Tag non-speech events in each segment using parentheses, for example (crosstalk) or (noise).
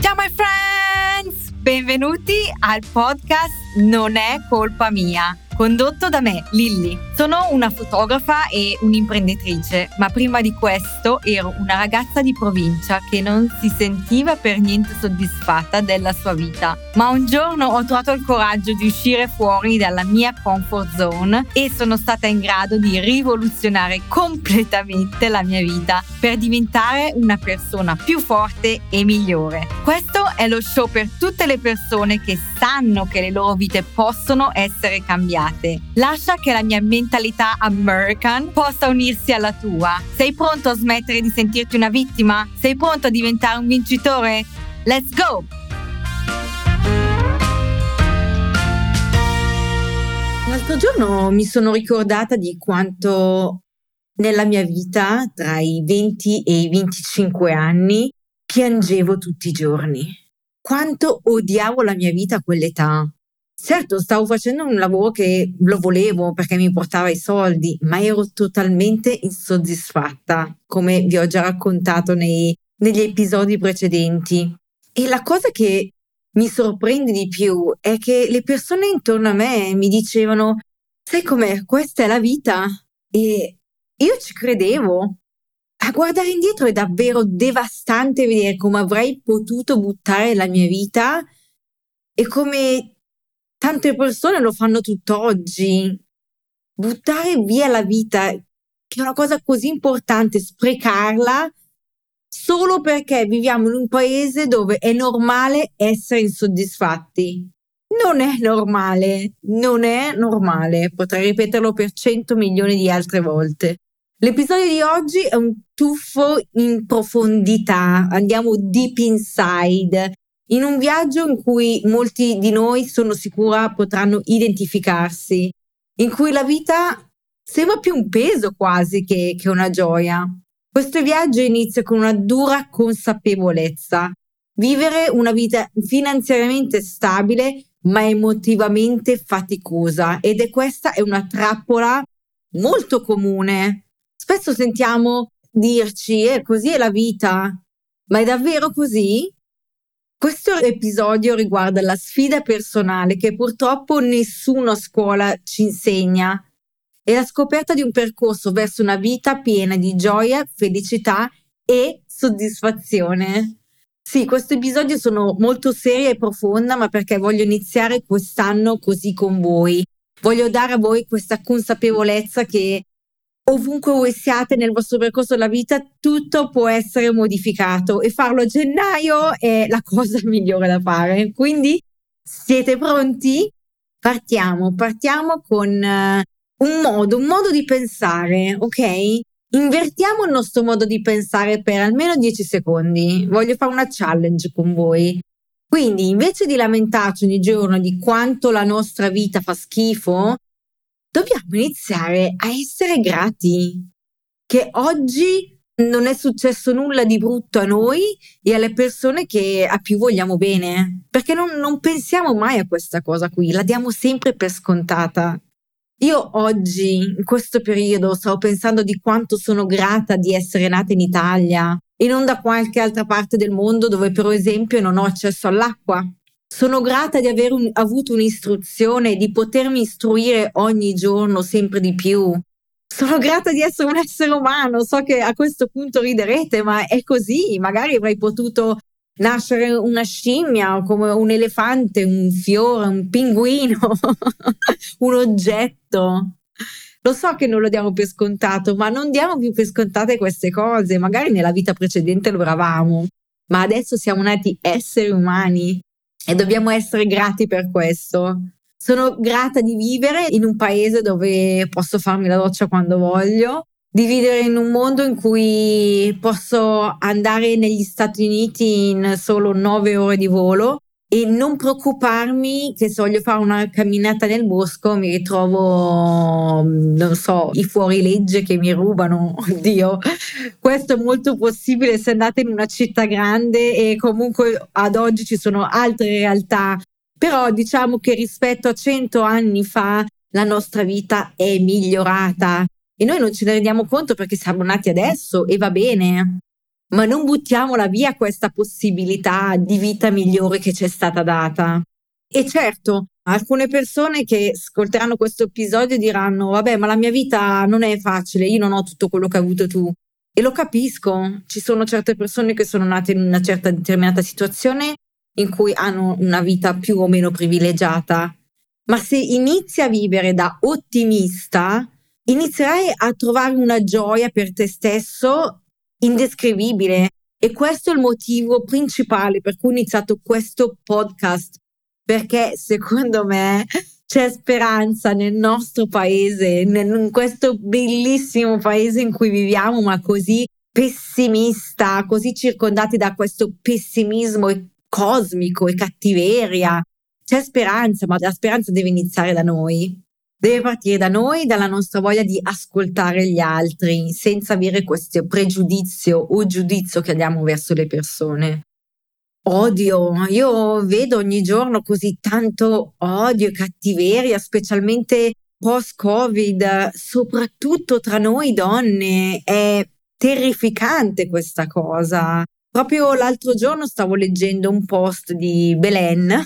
Ciao my friends! Benvenuti al podcast Non è colpa mia condotto da me, Lilly. Sono una fotografa e un'imprenditrice, ma prima di questo ero una ragazza di provincia che non si sentiva per niente soddisfatta della sua vita. Ma un giorno ho trovato il coraggio di uscire fuori dalla mia comfort zone e sono stata in grado di rivoluzionare completamente la mia vita per diventare una persona più forte e migliore. Questo è lo show per tutte le persone che sanno che le loro vite possono essere cambiate cambiate. Lascia che la mia mentalità American possa unirsi alla tua. Sei pronto a smettere di sentirti una vittima? Sei pronto a diventare un vincitore? Let's go! L'altro giorno mi sono ricordata di quanto nella mia vita, tra i 20 e i 25 anni, piangevo tutti i giorni. Quanto odiavo la mia vita a quell'età. Certo, stavo facendo un lavoro che lo volevo perché mi portava i soldi, ma ero totalmente insoddisfatta, come vi ho già raccontato nei, negli episodi precedenti. E la cosa che mi sorprende di più è che le persone intorno a me mi dicevano, sai com'è, questa è la vita. E io ci credevo. A guardare indietro è davvero devastante vedere come avrei potuto buttare la mia vita e come tante persone lo fanno tutt'oggi. Buttare via la vita, che è una cosa così importante, sprecarla solo perché viviamo in un paese dove è normale essere insoddisfatti. Non è normale, non è normale, potrei ripeterlo per 100 milioni di altre volte. L'episodio di oggi è un tuffo in profondità, andiamo deep inside in un viaggio in cui molti di noi sono sicura potranno identificarsi, in cui la vita sembra più un peso quasi che, che una gioia. Questo viaggio inizia con una dura consapevolezza. Vivere una vita finanziariamente stabile ma emotivamente faticosa ed è questa è una trappola molto comune. Spesso sentiamo dirci, eh, così è la vita, ma è davvero così? Questo episodio riguarda la sfida personale che purtroppo nessuno a scuola ci insegna e la scoperta di un percorso verso una vita piena di gioia, felicità e soddisfazione. Sì, questo episodio sono molto seria e profonda, ma perché voglio iniziare quest'anno così con voi. Voglio dare a voi questa consapevolezza che ovunque voi siate nel vostro percorso della vita, tutto può essere modificato e farlo a gennaio è la cosa (laughs) migliore da fare. Quindi siete pronti? Partiamo, partiamo con uh, un modo, un modo di pensare, ok? Invertiamo il nostro modo di pensare per almeno 10 secondi. Voglio fare una challenge con voi. Quindi, invece di lamentarci ogni giorno di quanto la nostra vita fa schifo, dobbiamo iniziare a essere grati che oggi non è successo nulla di brutto a noi e alle persone che a più vogliamo bene, perché non, non pensiamo mai a questa cosa qui, la diamo sempre per scontata. Io oggi, in questo periodo, stavo pensando di quanto sono grata di essere nata in Italia e non da qualche altra parte del mondo dove, per esempio, non ho accesso all'acqua. Sono grata di aver un, avuto un'istruzione e di potermi istruire ogni giorno sempre di più. Sono grata di essere un essere umano, so che a questo punto riderete, ma è così. Magari avrei potuto nascere una scimmia, come un elefante, un fiore, un pinguino, (laughs) un oggetto. Lo so che non lo diamo per scontato, ma non diamo più per scontate queste cose. Magari nella vita precedente lo eravamo, ma adesso siamo nati esseri umani e dobbiamo essere grati per questo. Sono grata di vivere in un paese dove posso farmi la doccia quando voglio, di vivere in un mondo in cui posso andare negli Stati Uniti in solo nove ore di volo e non preoccuparmi che se voglio fare una camminata nel bosco mi ritrovo, non so, i fuorilegge che mi rubano. (laughs) Oddio, questo è molto possibile se andate in una città grande e comunque ad oggi ci sono altre realtà. Però diciamo che rispetto a cento anni fa la nostra vita è migliorata e noi non ce ne rendiamo conto perché siamo nati adesso e va bene. Ma non buttiamola via questa possibilità di vita migliore che ci è stata data. E certo, alcune persone che ascolteranno questo episodio diranno, vabbè, ma la mia vita non è facile, io non ho tutto quello che hai avuto tu. E lo capisco, ci sono certe persone che sono nate in una certa determinata situazione in cui hanno una vita più o meno privilegiata, ma se inizi a vivere da ottimista, inizierai a trovare una gioia per te stesso indescrivibile. E questo è il motivo principale per cui ho iniziato questo podcast, perché secondo me c'è speranza nel nostro paese, in questo bellissimo paese in cui viviamo, ma così pessimista, così circondati da questo pessimismo cosmico e cattiveria. C'è speranza, ma la speranza deve iniziare da noi. Deve partire da noi, dalla nostra voglia di ascoltare gli altri, senza avere questo pregiudizio o giudizio che abbiamo verso le persone. Odio, io vedo ogni giorno così tanto odio e cattiveria, specialmente post-Covid, soprattutto tra noi donne. È terrificante questa cosa. Proprio l'altro giorno stavo leggendo un post di Belen,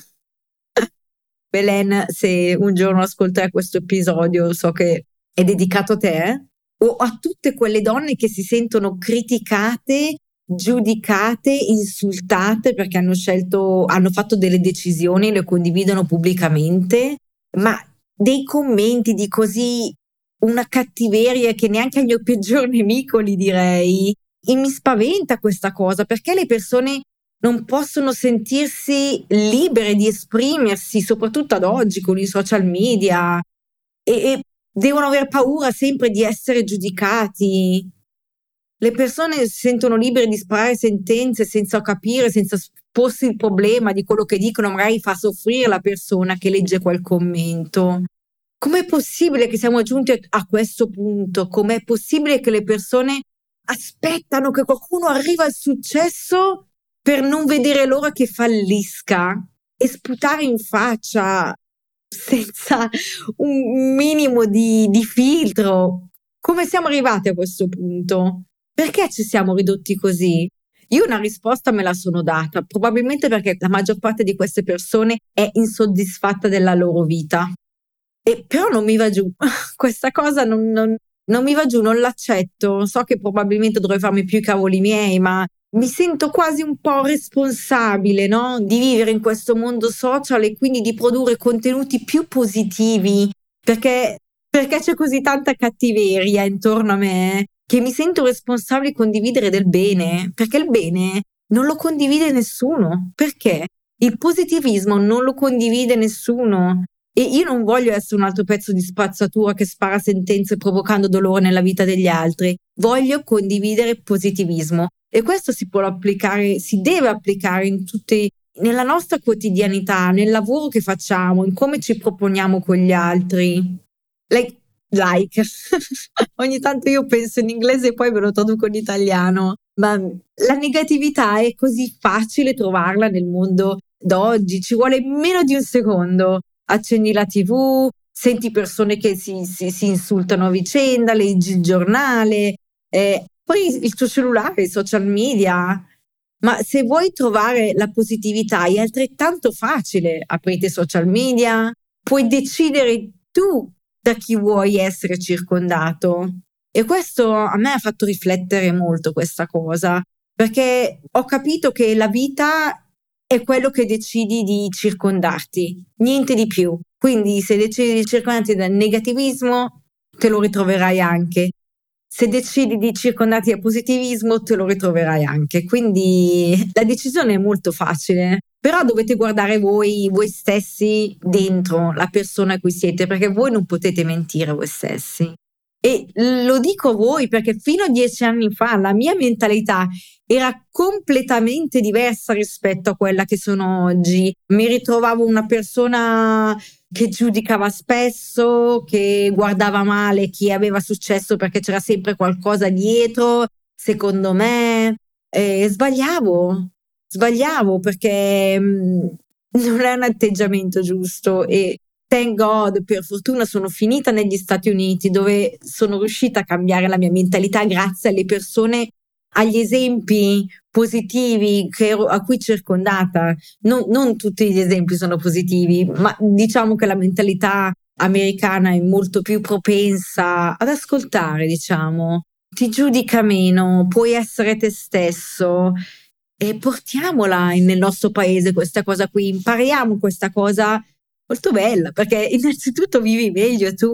Belen, se un giorno ascolterai questo episodio, so che è dedicato a te, o a tutte quelle donne che si sentono criticate, giudicate, insultate perché hanno scelto, hanno fatto delle decisioni le condividono pubblicamente, ma dei commenti di così una cattiveria che neanche al mio peggior nemico li direi. E mi spaventa questa cosa perché le persone non possono sentirsi libere di esprimersi, soprattutto ad oggi con i social media, e, e devono aver paura sempre di essere giudicati. Le persone si sentono libere di sparare sentenze senza capire, senza porsi il problema di quello che dicono, magari fa soffrire la persona che legge quel commento. Com'è possibile che siamo giunti a questo punto? Com'è possibile che le persone aspettano che qualcuno arrivi al successo per non vedere l'ora che fallisca e sputare in faccia senza un minimo di, di filtro. Come siamo arrivati a questo punto? Perché ci siamo ridotti così? Io una risposta me la sono data, probabilmente perché la maggior parte di queste persone è insoddisfatta della loro vita. E però non mi va giù, (laughs) questa cosa non, non, non mi va giù, non l'accetto. So che probabilmente dovrei farmi più i cavoli miei, ma mi sento quasi un po' responsabile, no? Di vivere in questo mondo social e quindi di produrre contenuti più positivi, perché, perché c'è così tanta cattiveria intorno a me che mi sento responsabile di condividere del bene, perché il bene non lo condivide nessuno. Perché? Il positivismo non lo condivide nessuno. E io non voglio essere un altro pezzo di spazzatura che spara sentenze provocando dolore nella vita degli altri. Voglio condividere positivismo. E questo si può applicare, si deve applicare in tutte, nella nostra quotidianità, nel lavoro che facciamo, in come ci proponiamo con gli altri. Like, like. (laughs) Ogni tanto io penso in inglese e poi ve lo traduco in italiano. Ma la negatività è così facile trovarla nel mondo d'oggi, ci vuole meno di un secondo. Accendi la TV, senti persone che si, si, si insultano a vicenda, leggi il giornale, eh, poi il tuo cellulare, i social media. Ma se vuoi trovare la positività è altrettanto facile. Aprite social media, puoi decidere tu da chi vuoi essere circondato. E questo a me ha fatto riflettere molto questa cosa, perché ho capito che la vita è quello che decidi di circondarti, niente di più. Quindi se decidi di circondarti dal negativismo, te lo ritroverai anche se decidi di circondarti da positivismo te lo ritroverai anche. Quindi la decisione è molto facile, però dovete guardare voi, voi stessi dentro la persona a cui siete, perché voi non potete mentire voi stessi. E lo dico a voi perché fino a dieci anni fa la mia mentalità era completamente diversa rispetto a quella che sono oggi. Mi ritrovavo una persona che giudicava spesso, che guardava male chi aveva successo perché c'era sempre qualcosa dietro, secondo me. E sbagliavo, sbagliavo perché mm, non è un atteggiamento giusto e thank God, per fortuna sono finita negli Stati Uniti dove sono riuscita a cambiare la mia mentalità grazie alle persone agli esempi positivi ero, a cui circondata. Non, non tutti gli esempi sono positivi, ma diciamo che la mentalità americana è molto più propensa ad ascoltare, diciamo. Ti giudica meno, puoi essere te stesso e portiamola nel nostro paese questa cosa qui, impariamo questa cosa molto bella perché innanzitutto vivi meglio tu.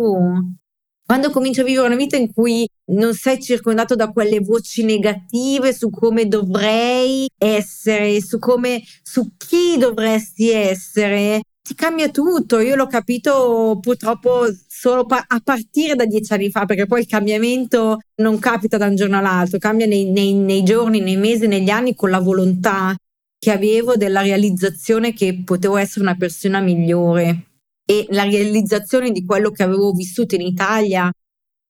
Quando cominci a vivere una vita in cui non sei circondato da quelle voci negative su come dovrei essere, su come, su chi dovresti essere, ti cambia tutto. Io l'ho capito purtroppo solo pa- a partire da dieci anni fa, perché poi il cambiamento non capita da un giorno all'altro, cambia nei, nei, nei giorni, nei mesi, negli anni con la volontà che avevo della realizzazione che potevo essere una persona migliore e la realizzazione di quello che avevo vissuto in Italia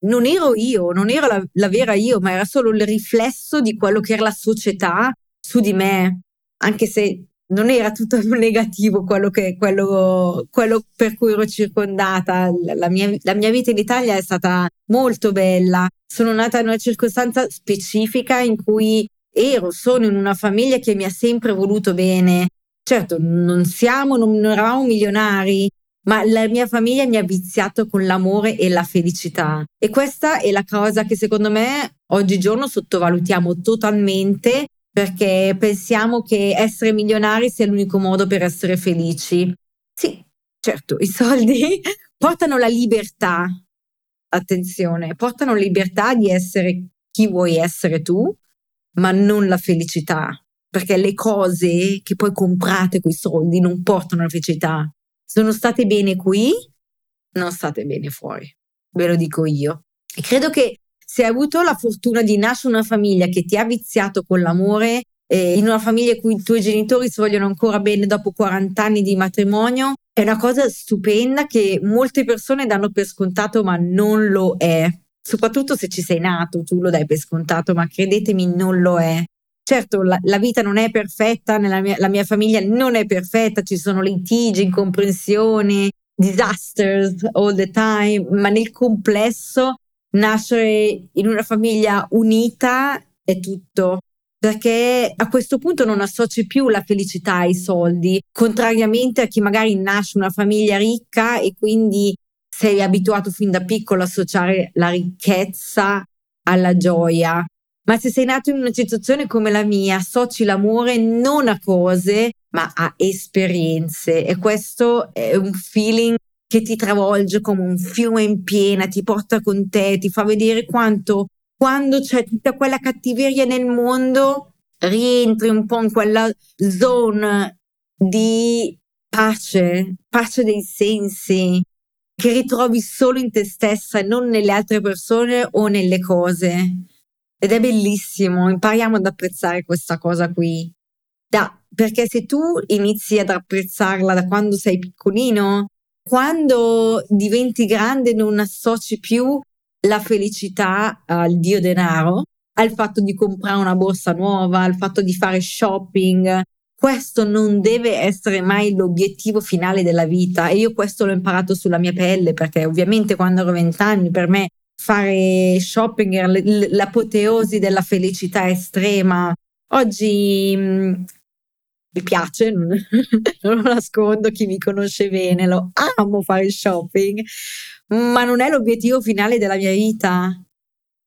non ero io, non era la, la, vera io, ma era solo il riflesso di quello che era la società su di me, anche se non era tutto (laughs) negativo quello, che, quello, quello per cui ero circondata. La mia, la mia vita in Italia è stata molto bella. Sono nata in una circostanza specifica in cui ero, sono in una famiglia che mi ha sempre voluto bene. Certo, non siamo, non, eravamo milionari, ma la mia famiglia mi ha viziato con l'amore e la felicità. E questa è la cosa che secondo me oggigiorno sottovalutiamo totalmente perché pensiamo che essere milionari sia l'unico modo per essere felici. Sì, certo, i soldi (laughs) portano la libertà, attenzione, portano la libertà di essere chi vuoi essere tu, ma non la felicità, perché le cose che poi comprate con i soldi non portano la felicità, sono state bene qui, non state bene fuori, ve lo dico io. E credo che se hai avuto la fortuna di nascere in una famiglia che ti ha viziato con l'amore, eh, in una famiglia in cui i tuoi genitori si vogliono ancora bene dopo 40 anni di matrimonio, è una cosa stupenda che molte persone danno per scontato, ma non lo è. Soprattutto se ci sei nato, tu lo dai per scontato, ma credetemi, non lo è. Certo, la, la vita non è perfetta, mia, la mia famiglia non è perfetta, ci sono litigi, incomprensioni, disasters all the time, ma nel complesso nascere in una famiglia unita è tutto. Perché a questo punto non associ più la felicità ai soldi, contrariamente a chi magari nasce una famiglia ricca e quindi sei abituato fin da piccolo a associare la ricchezza alla gioia. Ma se sei nato in una situazione come la mia, associ l'amore non a cose, ma a esperienze. E questo è un feeling che ti travolge come un fiume in piena, ti porta con te, ti fa vedere quanto quando c'è tutta quella cattiveria nel mondo, rientri un po' in quella zona di pace, pace dei sensi, che ritrovi solo in te stessa e non nelle altre persone o nelle cose. Ed è bellissimo, impariamo ad apprezzare questa cosa qui. Da, perché se tu inizi ad apprezzarla da quando sei piccolino, quando diventi grande non associ più la felicità al dio denaro, al fatto di comprare una borsa nuova, al fatto di fare shopping. Questo non deve essere mai l'obiettivo finale della vita e io questo l'ho imparato sulla mia pelle perché ovviamente quando ero vent'anni per me fare shopping era l'apoteosi della felicità estrema. Oggi mh, mm, mi piace, non, (laughs) non lo nascondo, chi mi conosce bene, lo amo fare shopping, ma non è l'obiettivo finale della mia vita.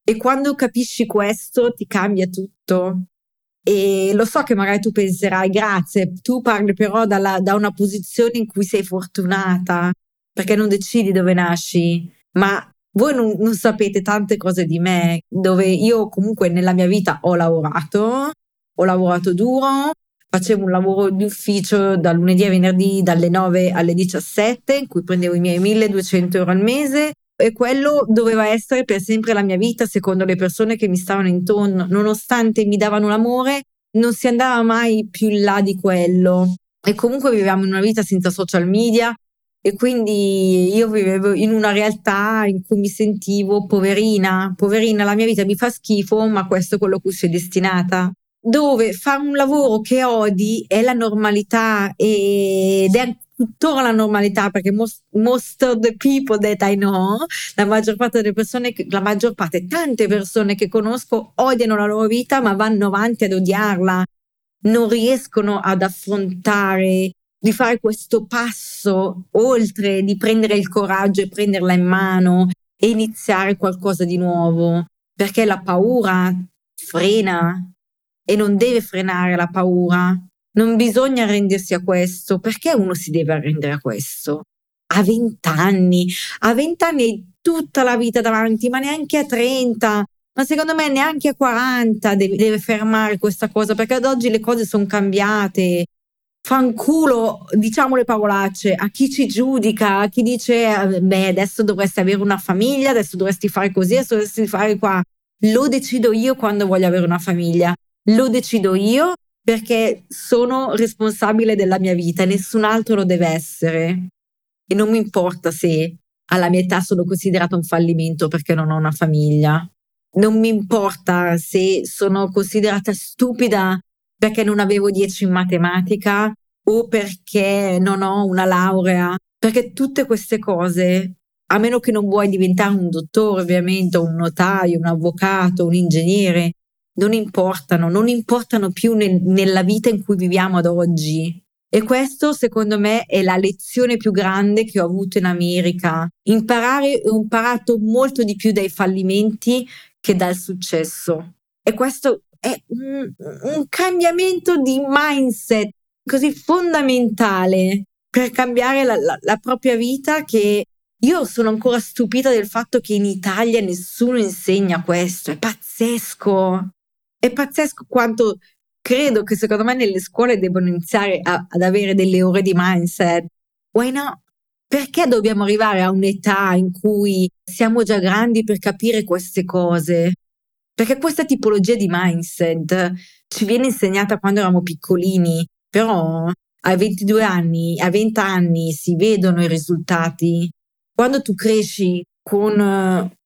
E quando capisci questo ti cambia tutto. E lo so che magari tu penserai, grazie, tu parli però dalla, da una posizione in cui sei fortunata, perché non decidi dove nasci, ma voi non, non, sapete tante cose di me, dove io comunque nella mia vita ho lavorato, ho lavorato duro, facevo un lavoro di ufficio da lunedì a venerdì dalle 9 alle 17, in cui prendevo i miei 1200 euro al mese e quello doveva essere per sempre la mia vita secondo le persone che mi stavano intorno, nonostante mi davano l'amore, non si andava mai più in là di quello. E comunque vivevamo in una vita senza social media, e quindi io vivevo in una realtà in cui mi sentivo poverina, poverina, la mia vita mi fa schifo, ma questo è quello a cui sei destinata. Dove fare un lavoro che odi è la normalità ed è tuttora la normalità perché most, most of the people that I know, la maggior parte delle persone, la maggior parte, tante persone che conosco odiano la loro vita ma vanno avanti ad odiarla, non riescono ad affrontare di fare questo passo oltre, di prendere il coraggio e prenderla in mano e iniziare qualcosa di nuovo, perché la paura frena e non deve frenare la paura. Non bisogna arrendersi a questo. Perché uno si deve arrendere a questo? A vent'anni, a vent'anni hai tutta la vita davanti, ma neanche a 30, ma secondo me neanche a 40 deve, deve fermare questa cosa, perché ad oggi le cose sono cambiate fanculo, diciamo le parolacce, a chi ci giudica, a chi dice, eh, beh, adesso dovresti avere una famiglia, adesso dovresti fare così, adesso dovresti fare qua. Lo decido io quando voglio avere una famiglia. Lo decido io perché sono responsabile della mia vita nessun altro lo deve essere. E non mi importa se alla mia età sono considerata un fallimento perché non ho una famiglia. Non mi importa se sono considerata stupida perché non avevo 10 in matematica o perché non ho una laurea, perché tutte queste cose, a meno che non vuoi diventare un dottore ovviamente, un notaio, un avvocato, un ingegnere, non importano, non importano più nel, nella vita in cui viviamo ad oggi. E questo secondo me è la lezione più grande che ho avuto in America. Imparare, ho imparato molto di più dai fallimenti che dal successo. E questo è un, un cambiamento di mindset così fondamentale per cambiare la, la, la propria vita che io sono ancora stupita del fatto che in Italia nessuno insegna questo, è pazzesco. È pazzesco quanto credo che secondo me nelle scuole debbano iniziare a, ad avere delle ore di mindset. Why not? Perché dobbiamo arrivare a un'età in cui siamo già grandi per capire queste cose? Perché questa tipologia di mindset ci viene insegnata quando eravamo piccolini, però a 22 anni, a 20 anni si vedono i risultati. Quando tu cresci con eh,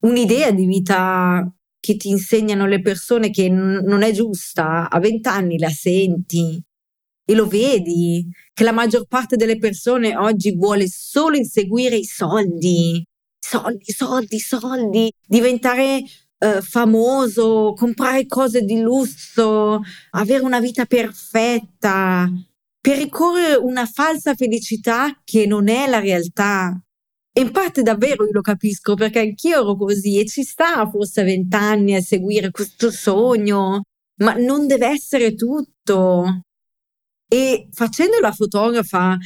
un'idea di vita che ti insegnano le persone che n- non è giusta, a 20 anni la senti e lo vedi, che la maggior parte delle persone oggi vuole solo inseguire i soldi, soldi, soldi, soldi, diventare eh, famoso, comprare cose di lusso, avere una vita perfetta, per ricorrere una falsa felicità che non è la realtà. In parte davvero io lo capisco perché anch'io ero così e ci sta forse a vent'anni a seguire questo sogno, ma non deve essere tutto. E facendo la fotografa,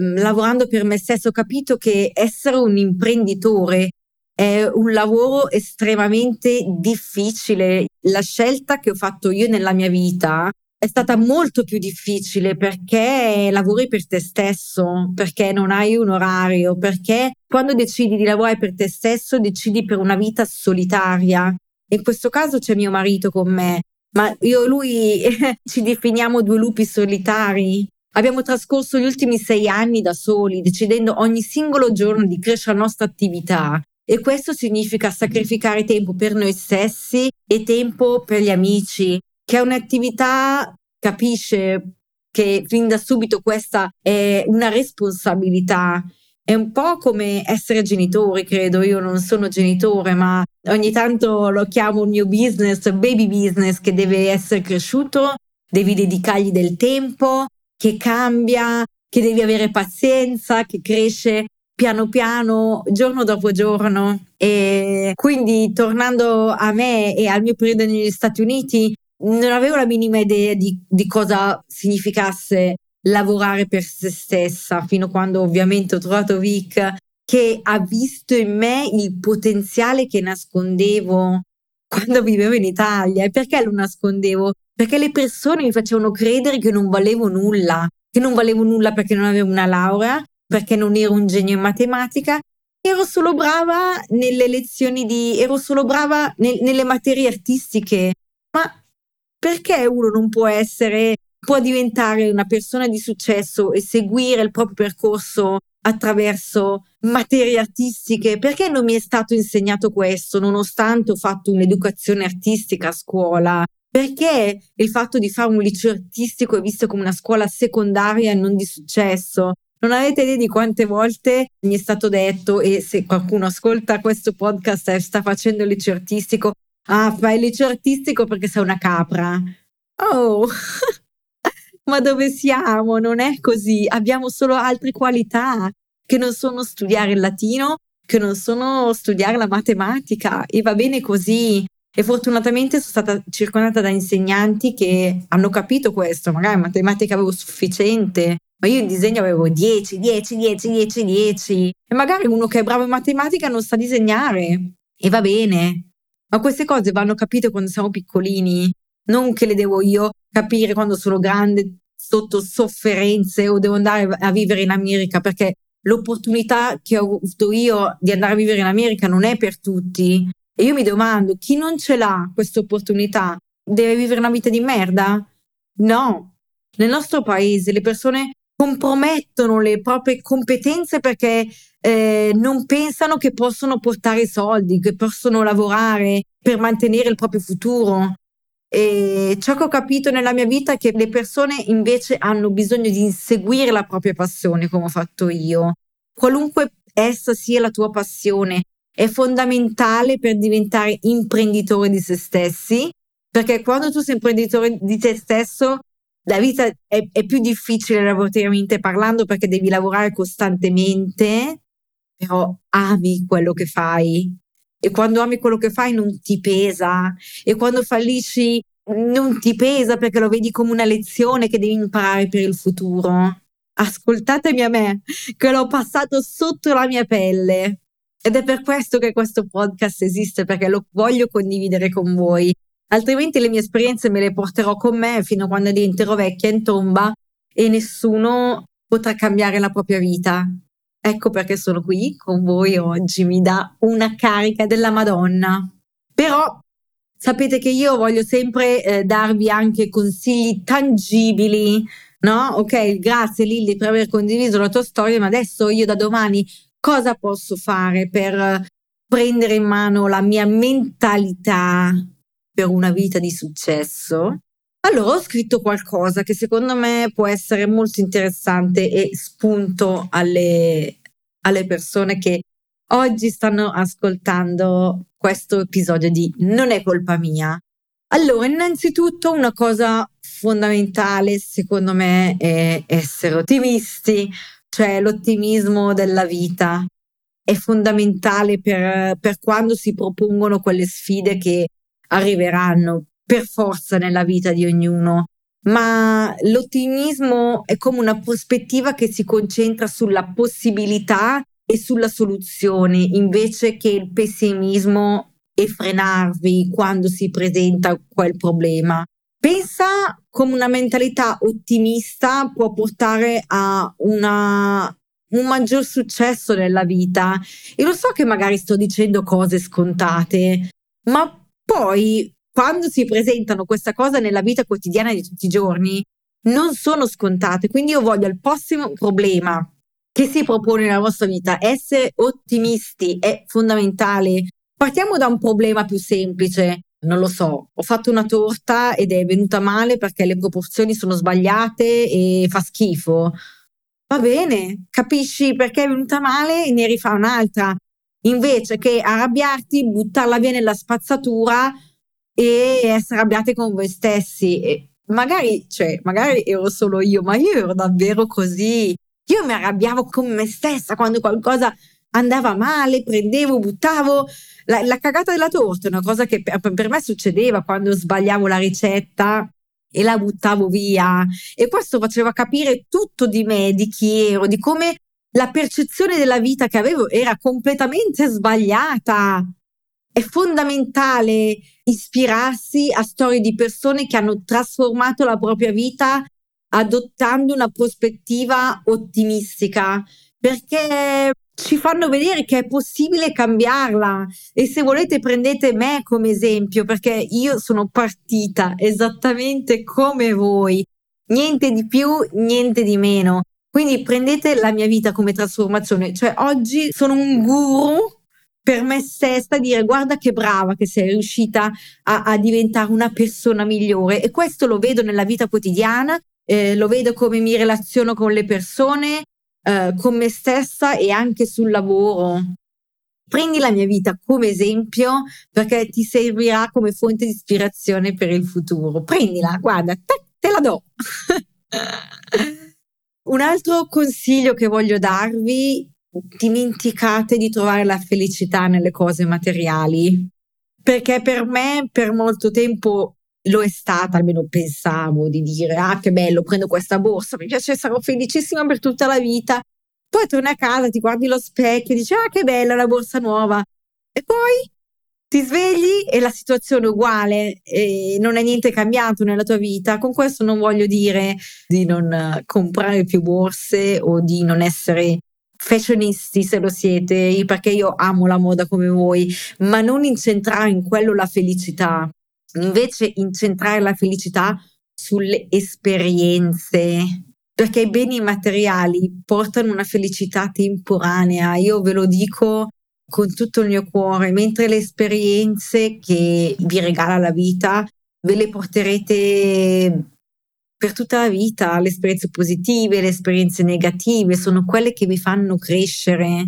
mm, lavorando per me stesso, ho capito che essere un imprenditore è un lavoro estremamente difficile. La scelta che ho fatto io nella mia vita è stata molto più difficile perché lavori per te stesso, perché non hai un orario, perché quando decidi di lavorare per te stesso decidi per una vita solitaria. In questo caso c'è mio marito con me, ma io e lui (laughs) ci definiamo due lupi solitari. Abbiamo trascorso gli ultimi sei anni da soli, decidendo ogni singolo giorno di crescere la nostra attività, e questo significa sacrificare tempo per noi stessi e tempo per gli amici, che è un'attività, capisce che fin da subito questa è una responsabilità. È un po' come essere genitori, credo. Io non sono genitore, ma ogni tanto lo chiamo un mio business, baby business, che deve essere cresciuto, devi dedicargli del tempo, che cambia, che devi avere pazienza, che cresce piano piano, giorno dopo giorno. E quindi tornando a me e al mio periodo negli Stati Uniti, non avevo la minima idea di, di cosa significasse lavorare per se stessa, fino a quando ovviamente ho trovato Vic che ha visto in me il potenziale che nascondevo quando vivevo in Italia. E perché lo nascondevo? Perché le persone mi facevano credere che non valevo nulla, che non valevo nulla perché non avevo una laurea, perché non ero un genio in matematica, ero solo brava nelle lezioni di, ero solo brava nel, nelle materie artistiche. Ma perché uno non può essere, può diventare una persona di successo e seguire il proprio percorso attraverso materie artistiche? Perché non mi è stato insegnato questo, nonostante ho fatto un'educazione artistica a scuola? Perché il fatto di fare un liceo artistico è visto come una scuola secondaria e non di successo? Non avete idea di quante volte mi è stato detto, e se qualcuno ascolta questo podcast e sta facendo il liceo artistico, ah, fai il liceo artistico perché sei una capra. Oh, (laughs) ma dove siamo? Non è così. Abbiamo solo altre qualità che non sono studiare il latino, che non sono studiare la matematica e va bene così. E fortunatamente sono stata circondata da insegnanti che hanno capito questo, magari matematica avevo sufficiente, ma io in disegno avevo 10, 10, 10, 10, 10 e magari uno che è bravo in matematica non sa disegnare e va bene. Ma queste cose vanno capite quando siamo piccolini, non che le devo io capire quando sono grande sotto sofferenze o devo andare a vivere in America perché l'opportunità che ho avuto io di andare a vivere in America non è per tutti. E io mi domando, chi non ce l'ha questa opportunità deve vivere una vita di merda? No. Nel nostro paese le persone compromettono le proprie competenze perché eh, non pensano che possono portare soldi, che possono lavorare per mantenere il proprio futuro. E ciò che ho capito nella mia vita è che le persone invece hanno bisogno di inseguire la propria passione, come ho fatto io. Qualunque essa sia la tua passione, è fondamentale per diventare imprenditore di se stessi, perché quando tu sei imprenditore di te stesso, la vita è, è più difficile lavorativamente parlando perché devi lavorare costantemente, però ami quello che fai. E quando ami quello che fai non ti pesa. E quando fallisci non ti pesa perché lo vedi come una lezione che devi imparare per il futuro. Ascoltatemi a me, che l'ho passato sotto la mia pelle. Ed è per questo che questo podcast esiste, perché lo voglio condividere con voi altrimenti le mie esperienze me le porterò con me fino a quando diventerò vecchia in tomba e nessuno potrà cambiare la propria vita. Ecco perché sono qui con voi oggi, mi dà una carica della Madonna. Però sapete che io voglio sempre eh, darvi anche consigli tangibili, no? Ok, grazie Lilli per aver condiviso la tua storia, ma adesso io da domani cosa posso fare per prendere in mano la mia mentalità per una vita di successo, allora ho scritto qualcosa che secondo me può essere molto interessante e spunto alle, alle persone che oggi stanno ascoltando questo episodio di Non è colpa mia. Allora, innanzitutto una cosa fondamentale secondo me è essere ottimisti, cioè l'ottimismo della vita è fondamentale per, per quando si propongono quelle sfide che arriveranno per forza nella vita di ognuno, ma l'ottimismo è come una prospettiva che si concentra sulla possibilità e sulla soluzione invece che il pessimismo e frenarvi quando si presenta quel problema. Pensa come una mentalità ottimista può portare a una, un maggior successo nella vita. E lo so che magari sto dicendo cose scontate, ma poi, quando si presentano questa cosa nella vita quotidiana di tutti i giorni, non sono scontate. Quindi io voglio al prossimo problema che si propone nella vostra vita, essere ottimisti è fondamentale. Partiamo da un problema più semplice. Non lo so, ho fatto una torta ed è venuta male perché le proporzioni sono sbagliate e fa schifo. Va bene, capisci perché è venuta male e ne rifà un'altra invece che arrabbiarti, buttarla via nella spazzatura e essere arrabbiati con voi stessi. E magari, cioè, magari ero solo io, ma io ero davvero così. Io mi arrabbiavo con me stessa quando qualcosa andava male, prendevo, buttavo. La, la cagata della torta è una cosa che per, per me succedeva quando sbagliavo la ricetta e la buttavo via. E questo faceva capire tutto di me, di chi ero, di come la percezione della vita che avevo era completamente sbagliata. È fondamentale ispirarsi a storie di persone che hanno trasformato la propria vita adottando una prospettiva ottimistica, perché ci fanno vedere che è possibile cambiarla e se volete prendete me come esempio perché io sono partita esattamente come voi, niente di più, niente di meno. Quindi prendete la mia vita come trasformazione, cioè oggi sono un guru per me stessa dire guarda che brava che sei riuscita a, a diventare una persona migliore e questo lo vedo nella vita quotidiana, eh, lo vedo come mi relaziono con le persone, eh, con me stessa e anche sul lavoro. Prendi la mia vita come esempio perché ti servirà come fonte di ispirazione per il futuro. Prendila, guarda, te, te la do. (laughs) Un altro consiglio che voglio darvi, dimenticate di trovare la felicità nelle cose materiali, perché per me per molto tempo lo è stata, almeno pensavo di dire, ah che bello, prendo questa borsa, mi piace, sarò felicissima per tutta la vita. Poi torni a casa, ti guardi allo specchio dici, ah che bella la borsa nuova. E poi ti svegli e la situazione è uguale e non è niente cambiato nella tua vita. Con questo non voglio dire di non comprare più borse o di non essere fashionisti se lo siete, perché io amo la moda come voi, ma non incentrare in quello la felicità. Invece incentrare la felicità sulle esperienze, perché i beni materiali portano una felicità temporanea. Io ve lo dico con tutto il mio cuore, mentre le esperienze che vi regala la vita ve le porterete per tutta la vita, le esperienze positive, le esperienze negative, sono quelle che vi fanno crescere.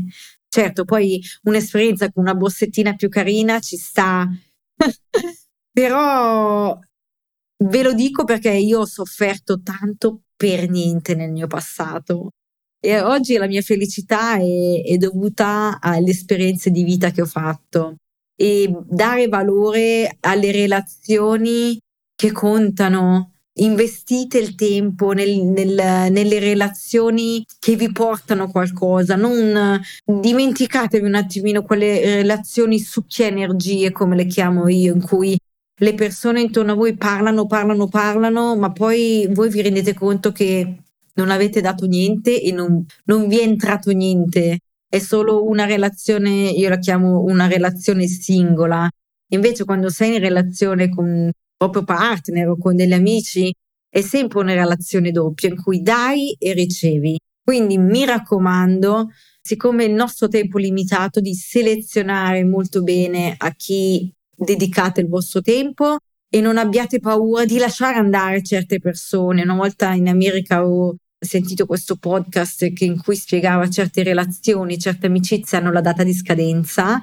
Certo, poi un'esperienza con una bossettina più carina ci sta, (laughs) però ve lo dico perché io ho sofferto tanto per niente nel mio passato. E oggi la mia felicità è, è dovuta alle esperienze di vita che ho fatto e dare valore alle relazioni che contano. Investite il tempo nel, nel, nelle relazioni che vi portano qualcosa, non dimenticatevi un attimino quelle relazioni succhie energie, come le chiamo io, in cui le persone intorno a voi parlano, parlano, parlano, ma poi voi vi rendete conto che non avete dato niente e non, non vi è entrato niente, è solo una relazione, io la chiamo una relazione singola. Invece quando sei in relazione con il proprio partner o con degli amici, è sempre una relazione doppia in cui dai e ricevi. Quindi mi raccomando, siccome il nostro tempo è limitato, di selezionare molto bene a chi dedicate il vostro tempo e non abbiate paura di lasciare andare certe persone. Una volta in America ho sentito questo podcast in cui spiegava certe relazioni, certe amicizie hanno la data di scadenza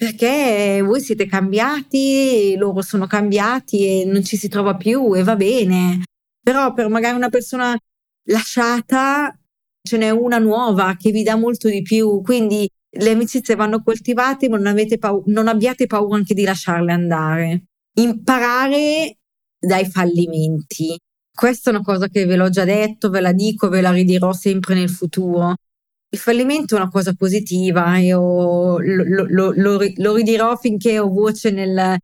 perché voi siete cambiati, loro sono cambiati e non ci si trova più e va bene. Però per magari una persona lasciata ce n'è una nuova che vi dà molto di più, quindi le amicizie vanno coltivate, ma non, paura, non abbiate paura anche di lasciarle andare. Imparare dai fallimenti. Questa è una cosa che ve l'ho già detto, ve la dico, ve la ridirò sempre nel futuro. Il fallimento è una cosa positiva, io lo, lo, lo, lo ridirò finché ho voce nel,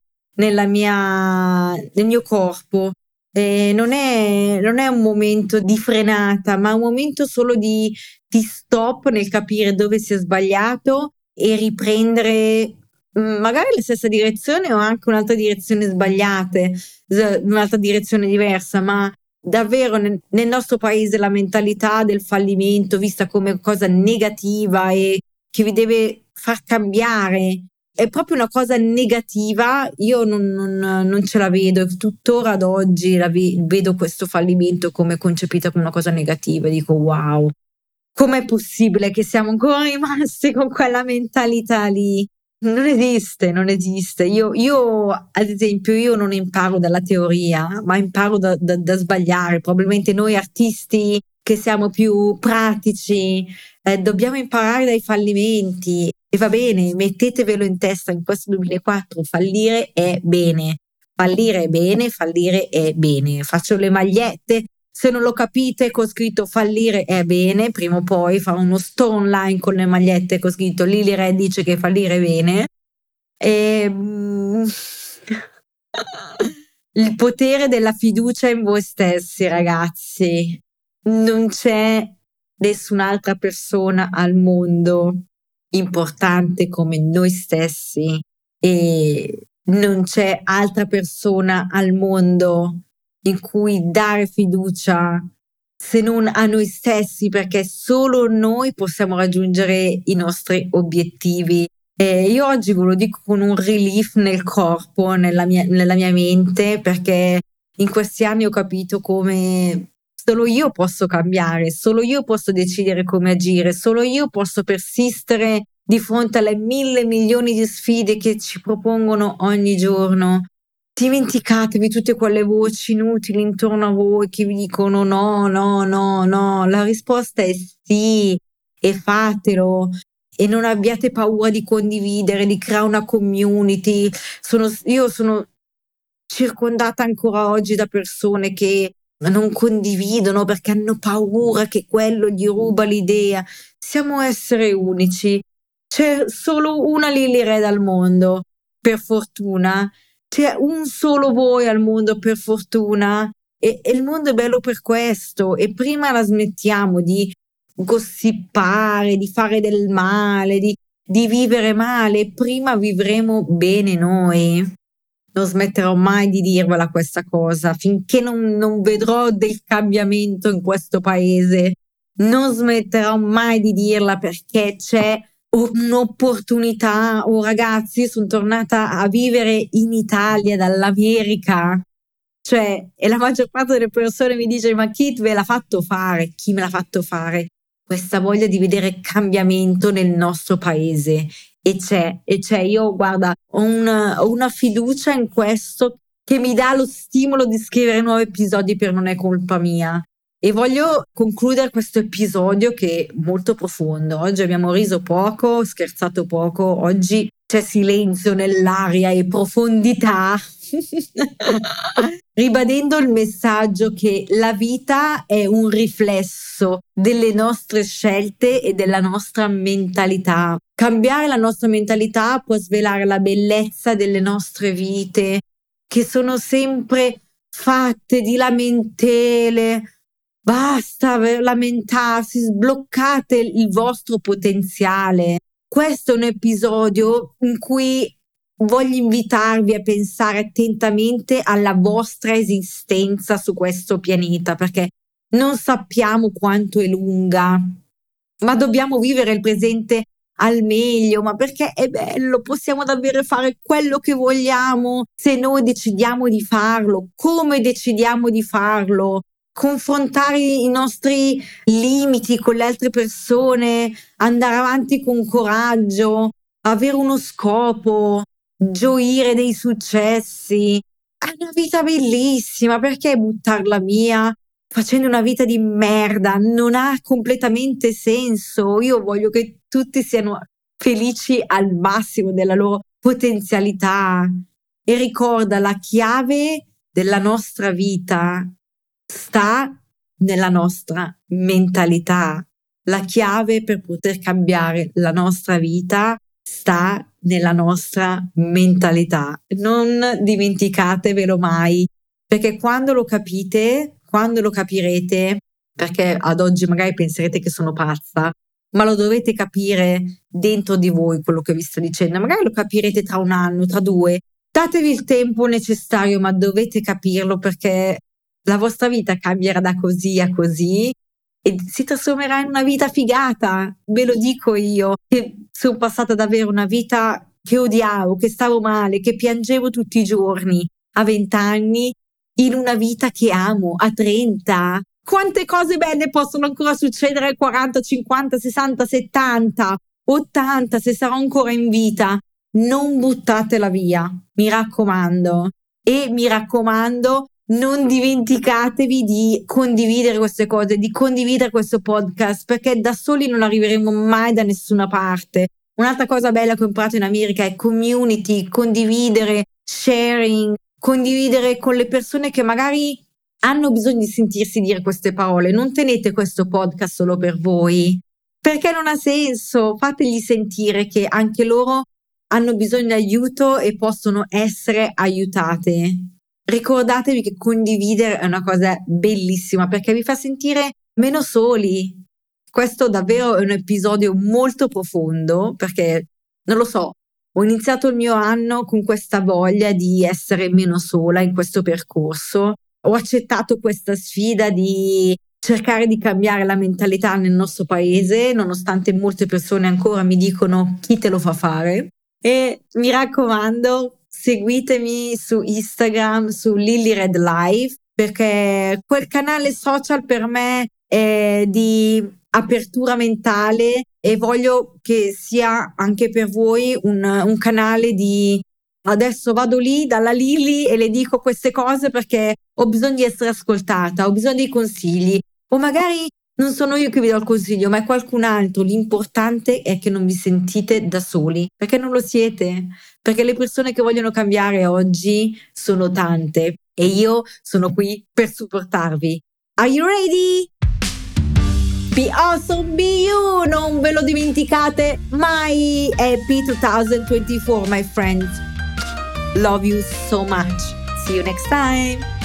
mia, nel mio corpo. Non, è, non, è, un momento di frenata, ma un momento solo di, di stop nel capire dove si è sbagliato e riprendere mm, magari la stessa direzione o anche un'altra direzione sbagliata, un'altra direzione diversa, ma davvero nel, nel nostro paese la mentalità del fallimento vista come cosa negativa e che vi deve far cambiare è proprio una cosa negativa, io non, non, non ce la vedo, tuttora ad oggi ve- vedo questo fallimento come concepita come una cosa negativa, dico wow, com'è possibile che siamo ancora rimasti con quella mentalità lì? Non esiste, non esiste. Io, io, ad esempio, io non imparo dalla teoria, ma imparo da, da, da sbagliare. Probabilmente noi artisti che siamo più pratici eh, dobbiamo imparare dai fallimenti. E va bene, mettetevelo in testa in questo 2004, fallire è bene. Fallire è bene, fallire è bene. Faccio le magliette, se non lo capite, con scritto fallire è bene, prima o poi farò uno store online con le magliette con scritto Lily Red dice che fallire è bene. E, ehm, (laughs) il potere della fiducia in voi stessi, ragazzi. Non c'è nessun'altra persona al mondo importante come noi stessi e non c'è altra persona al mondo in cui dare fiducia se non a noi stessi, perché solo noi possiamo raggiungere i nostri obiettivi. E io oggi ve lo dico con un relief nel corpo, nella mia, nella mia mente, perché in questi anni ho capito come solo io posso cambiare, solo io posso decidere come agire, solo io posso persistere di fronte alle mille milioni di sfide che ci propongono ogni giorno. Dimenticatevi tutte quelle voci inutili intorno a voi che vi dicono no, no, no, no. La risposta è sì e fatelo e non abbiate paura di condividere, di creare una community. Sono, io sono circondata ancora oggi da persone che non condividono perché hanno paura che quello gli ruba l'idea. Siamo esseri unici. C'è solo una Lily Red al mondo, per fortuna. C'è un solo voi al mondo, per fortuna. E, e il mondo è bello per questo. E prima la smettiamo di gossipare, di fare del male, di, di vivere male, prima vivremo bene noi. Non smetterò mai di dirvela questa cosa finché non, non vedrò del cambiamento in questo paese. Non smetterò mai di dirla perché c'è un'opportunità. Oh ragazzi, sono tornata a vivere in Italia dall'America. Cioè, e la maggior parte delle persone mi dice: Ma chi ve l'ha fatto fare? Chi me l'ha fatto fare? questa voglia di vedere cambiamento nel nostro paese e c'è, e c'è. Io guarda, ho una, ho una fiducia in questo che mi dà lo stimolo di scrivere nuovi episodi per non è colpa mia. E voglio concludere questo episodio che è molto profondo. Oggi abbiamo riso poco, scherzato poco, oggi c'è silenzio nell'aria e profondità (laughs) ribadendo il messaggio che la vita è un riflesso delle nostre scelte e della nostra mentalità. Cambiare la nostra mentalità può svelare la bellezza delle nostre vite, che sono sempre fatte di lamentele. Basta lamentarsi, sbloccate il vostro potenziale. Questo è un episodio in cui voglio invitarvi a pensare attentamente alla vostra esistenza su questo pianeta perché non sappiamo quanto è lunga, ma dobbiamo vivere il presente al meglio, ma perché è bello, possiamo davvero fare quello che vogliamo se noi decidiamo di farlo, come decidiamo di farlo, confrontare i nostri limiti con le altre persone, andare avanti con coraggio, avere uno scopo, gioire dei successi. È una vita bellissima, perché buttarla via facendo una vita di merda? Non ha completamente senso. Io voglio che tutti siano felici al massimo della loro potenzialità. E ricorda, la chiave della nostra vita sta nella nostra mentalità. La chiave per poter cambiare la nostra vita sta nella nostra mentalità. Non dimenticatevelo mai, perché quando lo capite, quando lo capirete, perché ad oggi magari penserete che sono pazza, ma lo dovete capire dentro di voi quello che vi sto dicendo. Magari lo capirete tra un anno, tra due. Datevi il tempo necessario, ma dovete capirlo perché la vostra vita cambierà da così a così e si trasformerà in una vita figata, ve lo dico io, che sono passata ad avere una vita che odiavo, che stavo male, che piangevo tutti i giorni a 20 anni, in una vita che amo a 30. Quante cose belle possono ancora succedere a 40, 50, 60, 70, 80 se sarò ancora in vita. Non buttatela via, mi raccomando. E mi raccomando, non dimenticatevi di condividere queste cose, di condividere questo podcast, perché da soli non arriveremo mai da nessuna parte. Un'altra cosa bella che ho imparato in America è community, condividere, sharing, condividere con le persone che magari hanno bisogno di sentirsi dire queste parole. Non tenete questo podcast solo per voi, perché non ha senso. Fategli sentire che anche loro hanno bisogno di aiuto e possono essere aiutate ricordatevi che condividere è una cosa bellissima perché vi fa sentire meno soli. Questo davvero è un episodio molto profondo perché, non lo so, ho iniziato il mio anno con questa voglia di essere meno sola in questo percorso. Ho accettato questa sfida di cercare di cambiare la mentalità nel nostro paese, nonostante molte persone ancora mi dicono chi te lo fa fare. E mi raccomando, seguitemi su Instagram, su Lily Red Live perché quel canale social per me è di apertura mentale e voglio che sia anche per voi un, un canale di adesso vado lì dalla Lily e le dico queste cose perché ho bisogno di essere ascoltata, ho bisogno di consigli o magari non sono io che vi do il consiglio, ma è qualcun altro. L'importante è che non vi sentite da soli, perché non lo siete, perché le persone che vogliono cambiare oggi sono tante e io sono qui per supportarvi. Are you ready? Be awesome, be you! Non ve lo dimenticate mai! Happy 2024, my friends! Love you so much. See you next time!